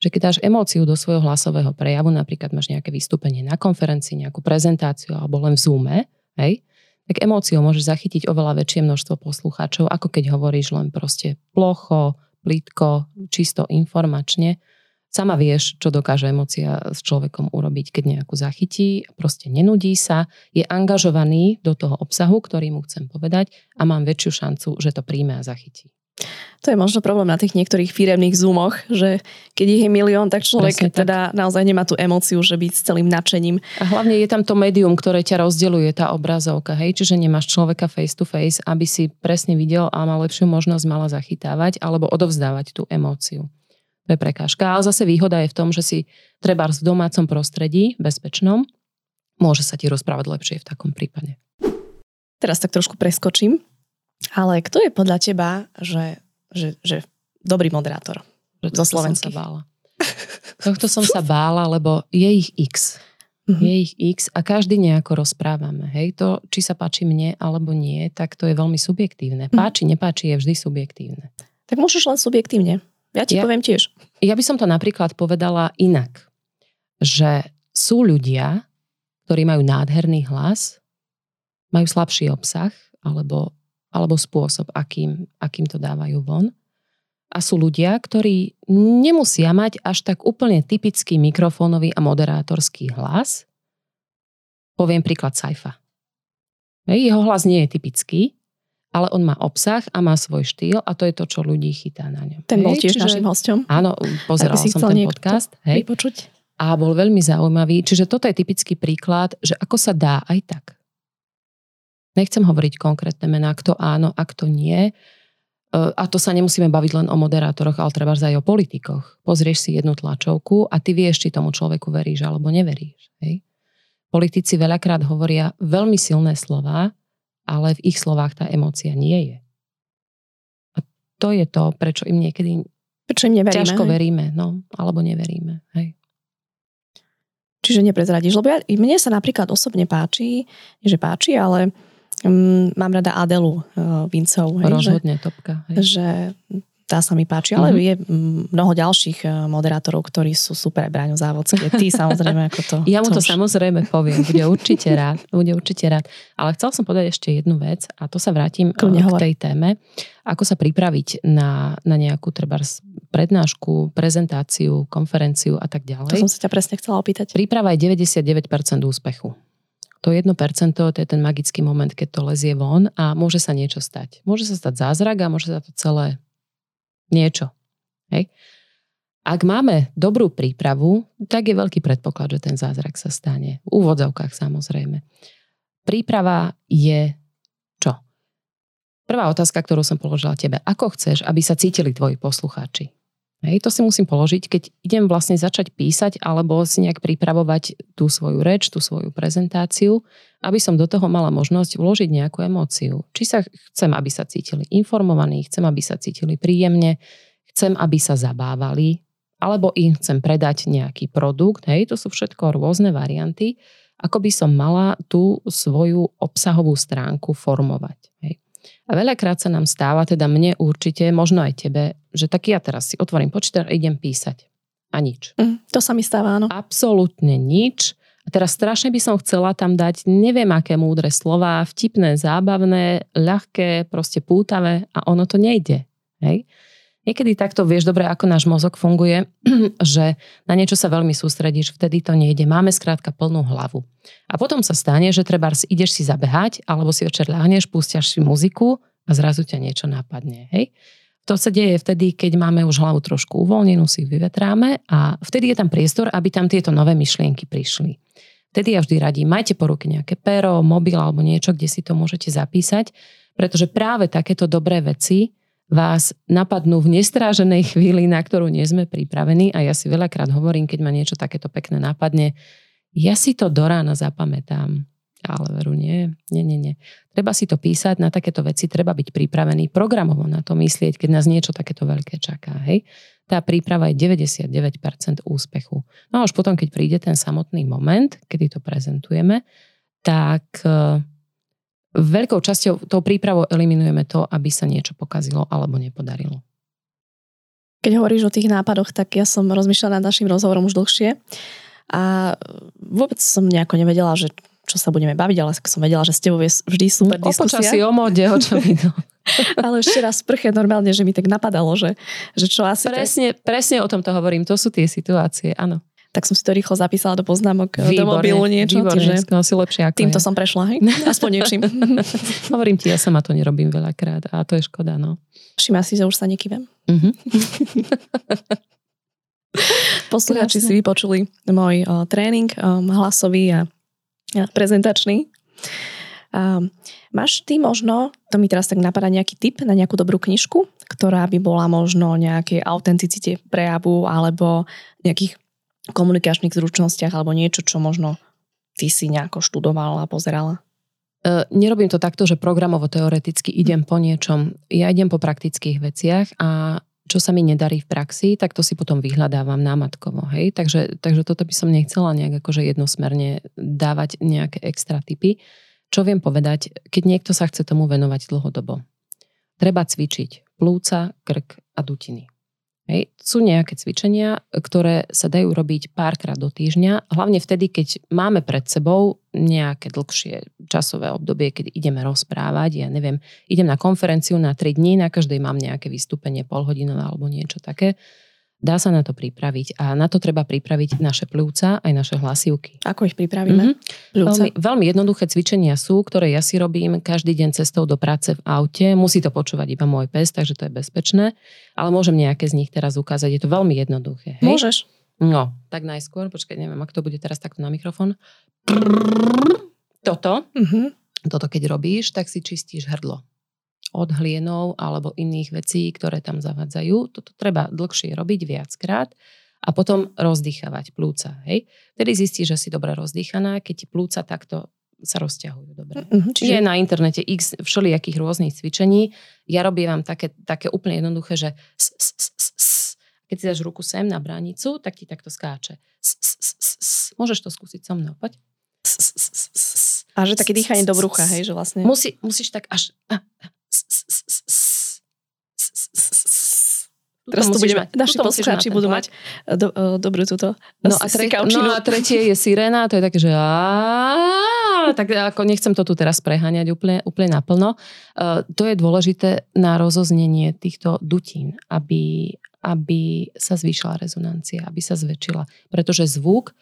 A: že keď dáš emóciu do svojho hlasového prejavu, napríklad máš nejaké vystúpenie na konferencii, nejakú prezentáciu alebo len v Zoome, hej, tak emóciou môžeš zachytiť oveľa väčšie množstvo poslucháčov, ako keď hovoríš len proste plocho, plítko, čisto informačne Sama vieš, čo dokáže emocia s človekom urobiť, keď nejakú zachytí, proste nenudí sa, je angažovaný do toho obsahu, ktorý mu chcem povedať a mám väčšiu šancu, že to príjme a zachytí.
B: To je možno problém na tých niektorých firemných zoomoch, že keď ich je milión, tak človek tak. teda naozaj nemá tú emóciu, že byť s celým nadšením.
A: A hlavne je tam to médium, ktoré ťa rozdeluje, tá obrazovka, hej, čiže nemáš človeka face to face, aby si presne videl a mal lepšiu možnosť mala zachytávať alebo odovzdávať tú emóciu. To je prekážka. Ale zase výhoda je v tom, že si treba v domácom prostredí, bezpečnom, môže sa ti rozprávať lepšie v takom prípade.
B: Teraz tak trošku preskočím ale kto je podľa teba, že, že, že dobrý moderátor
A: že zo sa bála. Tohto som sa bála, lebo je ich x. Mm-hmm. Je ich x a každý nejako rozprávame. Hej, to, či sa páči mne alebo nie, tak to je veľmi subjektívne. Mhm. Páči, nepáči je vždy subjektívne.
B: Tak môžeš len subjektívne. Ja ti ja, poviem tiež.
A: Ja by som to napríklad povedala inak. Že sú ľudia, ktorí majú nádherný hlas, majú slabší obsah, alebo alebo spôsob, akým, akým to dávajú von. A sú ľudia, ktorí nemusia mať až tak úplne typický mikrofónový a moderátorský hlas. Poviem príklad Saifa. Jeho hlas nie je typický, ale on má obsah a má svoj štýl a to je to, čo ľudí chytá na ňom.
B: Ten bol tiež Čiže, našim hostom.
A: Áno, pozeral som ten podcast. Hej.
B: Vypočuť.
A: A bol veľmi zaujímavý. Čiže toto je typický príklad, že ako sa dá aj tak. Nechcem hovoriť konkrétne mená, kto áno a kto nie. E, a to sa nemusíme baviť len o moderátoroch, ale treba aj o politikoch. Pozrieš si jednu tlačovku a ty vieš, či tomu človeku veríš alebo neveríš. Hej? Politici veľakrát hovoria veľmi silné slova, ale v ich slovách tá emócia nie je. A to je to, prečo im niekedy
B: prečo im neveríme,
A: ťažko hej? veríme, no, alebo neveríme. Hej.
B: Čiže neprezradíš, lebo ja, mne sa napríklad osobne páči, nie že páči, ale Um, mám rada Adelu uh, Vincov.
A: Rozhodne, že, topka.
B: Hej. Že tá sa mi páči, ale mm-hmm. je mnoho ďalších uh, moderátorov, ktorí sú super, Braňo Závodské. Ty samozrejme ako to.
A: Ja mu to, to už... samozrejme poviem, bude určite rád. Bude určite rád. Ale chcel som povedať ešte jednu vec a to sa vrátim Kľudne uh, k tej téme. Ako sa pripraviť na, na nejakú treba prednášku, prezentáciu, konferenciu a tak ďalej.
B: To som sa ťa presne chcela opýtať.
A: Príprava je 99% úspechu to 1% to je ten magický moment, keď to lezie von a môže sa niečo stať. Môže sa stať zázrak a môže sa to celé niečo. Hej? Ak máme dobrú prípravu, tak je veľký predpoklad, že ten zázrak sa stane. V úvodzovkách samozrejme. Príprava je čo? Prvá otázka, ktorú som položila tebe. Ako chceš, aby sa cítili tvoji poslucháči? Hej, to si musím položiť, keď idem vlastne začať písať alebo si nejak pripravovať tú svoju reč, tú svoju prezentáciu, aby som do toho mala možnosť vložiť nejakú emóciu. Či sa chcem, aby sa cítili informovaní, chcem, aby sa cítili príjemne, chcem, aby sa zabávali, alebo im chcem predať nejaký produkt. Hej, to sú všetko rôzne varianty, ako by som mala tú svoju obsahovú stránku formovať. Hej. A veľakrát sa nám stáva, teda mne určite, možno aj tebe, že tak ja teraz si otvorím počítač a idem písať. A nič.
B: Mm, to sa mi stáva, áno.
A: Absolútne nič. A teraz strašne by som chcela tam dať neviem aké múdre slova, vtipné, zábavné, ľahké, proste pútavé a ono to nejde. Hej? Niekedy takto vieš dobre, ako náš mozog funguje, že na niečo sa veľmi sústredíš, vtedy to nejde. Máme skrátka plnú hlavu. A potom sa stane, že treba ideš si zabehať, alebo si večer ľahneš, púšťaš si muziku a zrazu ťa niečo napadne. Hej? To sa deje vtedy, keď máme už hlavu trošku uvoľnenú, si vyvetráme a vtedy je tam priestor, aby tam tieto nové myšlienky prišli. Vtedy ja vždy radím, majte po ruke nejaké pero, mobil alebo niečo, kde si to môžete zapísať, pretože práve takéto dobré veci vás napadnú v nestráženej chvíli, na ktorú nie sme pripravení a ja si veľakrát hovorím, keď ma niečo takéto pekné napadne, ja si to do rána zapamätám. Ale veru nie, nie, nie, nie. Treba si to písať, na takéto veci treba byť pripravený, programovo na to myslieť, keď nás niečo takéto veľké čaká. Hej? Tá príprava je 99% úspechu. No a už potom, keď príde ten samotný moment, kedy to prezentujeme, tak veľkou časťou tou prípravou eliminujeme to, aby sa niečo pokazilo alebo nepodarilo.
B: Keď hovoríš o tých nápadoch, tak ja som rozmýšľala nad našim rozhovorom už dlhšie a vôbec som nejako nevedela, že čo sa budeme baviť, ale som vedela, že s tebou je vždy super diskusia.
A: O počasí, o mode, o čo
B: Ale ešte raz sprche normálne, že mi tak napadalo, že, že čo asi...
A: Presne, tak... presne o tom to hovorím, to sú tie situácie, áno.
B: Tak som si to rýchlo zapísala do poznámok výborné, do mobilu niečo.
A: Výborné, čiže si lepšie ako
B: Týmto
A: ja.
B: som prešla, hej? Aspoň niečím.
A: hovorím ti, ja sama to nerobím veľakrát a to je škoda, no.
B: Všimá si, že už sa nekývem. Mm-hmm. Poslucháči si vypočuli môj uh, tréning um, hlasový a, a prezentačný. Um, máš ty možno, to mi teraz tak napadá nejaký tip na nejakú dobrú knižku, ktorá by bola možno nejakej autenticite prejavu alebo nejakých komunikačných zručnostiach alebo niečo, čo možno ty si nejako študovala a pozerala?
A: Uh, nerobím to takto, že programovo teoreticky idem po niečom. Ja idem po praktických veciach a čo sa mi nedarí v praxi, tak to si potom vyhľadávam námatkovo. Hej? Takže, takže toto by som nechcela nejak akože jednosmerne dávať nejaké extra typy. Čo viem povedať, keď niekto sa chce tomu venovať dlhodobo? Treba cvičiť plúca, krk a dutiny. Hej. Sú nejaké cvičenia, ktoré sa dajú robiť párkrát do týždňa, hlavne vtedy, keď máme pred sebou nejaké dlhšie časové obdobie, keď ideme rozprávať, ja neviem, idem na konferenciu na 3 dní, na každej mám nejaké vystúpenie polhodinové alebo niečo také Dá sa na to pripraviť a na to treba pripraviť naše plúca aj naše hlasivky.
B: Ako ich pripravíme? Mm-hmm.
A: Veľmi, veľmi jednoduché cvičenia sú, ktoré ja si robím každý deň cestou do práce v aute. Musí to počúvať iba môj pes, takže to je bezpečné. Ale môžem nejaké z nich teraz ukázať. Je to veľmi jednoduché. Hej?
B: Môžeš.
A: No, tak najskôr, počkaj, neviem, ak to bude teraz takto na mikrofón. Toto, mm-hmm. toto keď robíš, tak si čistíš hrdlo od hlienov alebo iných vecí, ktoré tam zavadzajú. Toto treba dlhšie robiť viackrát a potom rozdýchavať plúca. Hej? Vtedy zistíš, že si dobre rozdýchaná, keď ti plúca takto sa rozťahujú dobre. Mm-hmm, čiže... Je na internete x všelijakých rôznych cvičení. Ja robím také, také úplne jednoduché, že s, s, s, s, s. keď si dáš ruku sem na bránicu, tak ti takto skáče. S, s, s, s, s. Môžeš to skúsiť so mnou, poď. S, s, s, s, s.
B: A že také dýchanie do brucha, hej, že vlastne...
A: Musí, musíš tak až...
B: Teraz to budeme, naši poslucháči budú mať do, uh, dobrú túto
A: no a, tre, no a tretie je sirena, to je také, že tak ako nechcem to tu teraz preháňať úplne, úplne naplno. Uh, to je dôležité na rozoznenie týchto dutín, aby, aby sa zvýšila rezonancia, aby sa zväčšila. Pretože zvuk,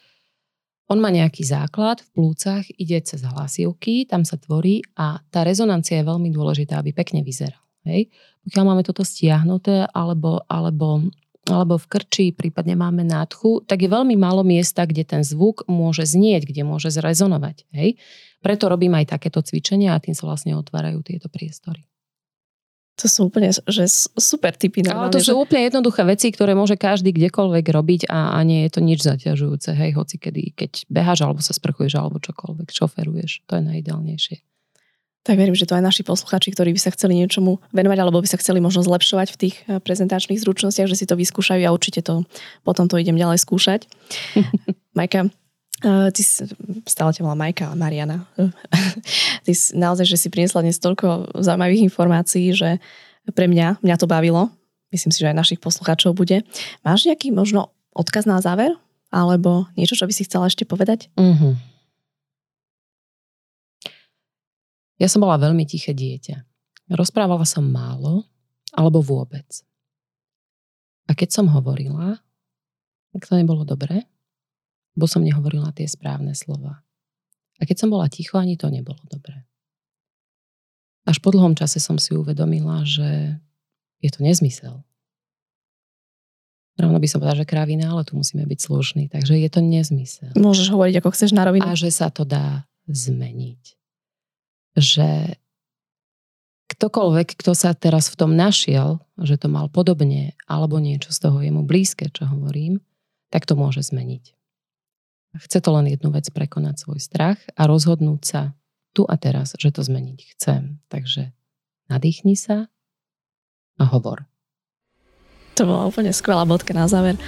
A: on má nejaký základ v plúcach, ide cez hlasivky, tam sa tvorí a tá rezonancia je veľmi dôležitá, aby pekne vyzeral. Hej? Pokiaľ máme toto stiahnuté alebo, alebo, alebo v krči, prípadne máme nádchu, tak je veľmi málo miesta, kde ten zvuk môže znieť, kde môže zrezonovať. Hej? Preto robím aj takéto cvičenia a tým sa vlastne otvárajú tieto priestory.
B: To sú úplne že super typy.
A: Ale to sú že... úplne jednoduché veci, ktoré môže každý kdekoľvek robiť a, a nie je to nič zaťažujúce. Hej, hoci kedy, keď beháš alebo sa sprchuješ alebo čokoľvek, šoferuješ. To je najideálnejšie.
B: Tak verím, že to aj naši posluchači, ktorí by sa chceli niečomu venovať alebo by sa chceli možno zlepšovať v tých eh, prezentačných zručnostiach, že si to vyskúšajú a určite to potom to idem ďalej skúšať. Majka, uh, ty stále ťa volá Majka, ale Mariana. ty si, naozaj, že si priniesla dnes toľko zaujímavých informácií, že pre mňa, mňa to bavilo. Myslím si, že aj našich poslucháčov bude. Máš nejaký možno odkaz na záver? Alebo niečo, čo by si chcela ešte povedať? Uh-huh.
A: Ja som bola veľmi tiché dieťa. Rozprávala som málo alebo vôbec. A keď som hovorila, tak to nebolo dobré, bo som nehovorila tie správne slova. A keď som bola ticho, ani to nebolo dobré. Až po dlhom čase som si uvedomila, že je to nezmysel. Rovno by som povedala, že kravina, ale tu musíme byť slušní. Takže je to nezmysel.
B: Môžeš hovoriť, ako chceš na rovinu.
A: A že sa to dá zmeniť že ktokoľvek, kto sa teraz v tom našiel, že to mal podobne, alebo niečo z toho je mu blízke, čo hovorím, tak to môže zmeniť. Chce to len jednu vec prekonať svoj strach a rozhodnúť sa tu a teraz, že to zmeniť chcem. Takže nadýchni sa a hovor.
B: To bola úplne skvelá bodka na záver.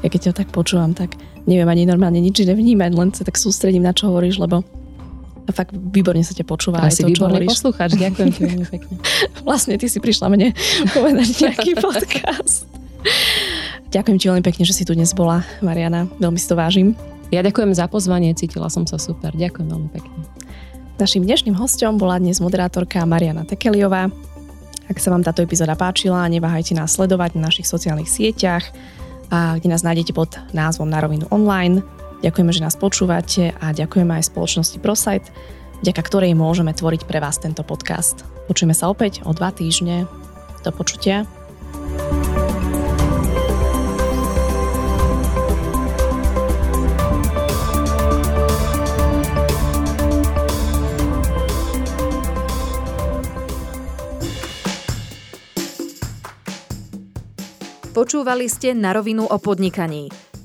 B: Ja keď ťa tak počúvam, tak neviem ani normálne nič nevnímať, len sa tak sústredím na čo hovoríš, lebo a fakt výborne sa ťa počúva.
A: A si to, výborný poslúchač, ďakujem ti veľmi pekne.
B: vlastne ty si prišla mne povedať nejaký podcast. ďakujem ti veľmi pekne, že si tu dnes bola, Mariana. Veľmi si to vážim.
A: Ja ďakujem za pozvanie, cítila som sa super. Ďakujem veľmi pekne.
B: Našim dnešným hostom bola dnes moderátorka Mariana Tekeliová. Ak sa vám táto epizóda páčila, neváhajte nás sledovať na našich sociálnych sieťach, a kde nás nájdete pod názvom Na rovinu online. Ďakujeme, že nás počúvate a ďakujeme aj spoločnosti ProSite, vďaka ktorej môžeme tvoriť pre vás tento podcast. Počujeme sa opäť o dva týždne. Do počutia.
C: Počúvali ste na rovinu o podnikaní.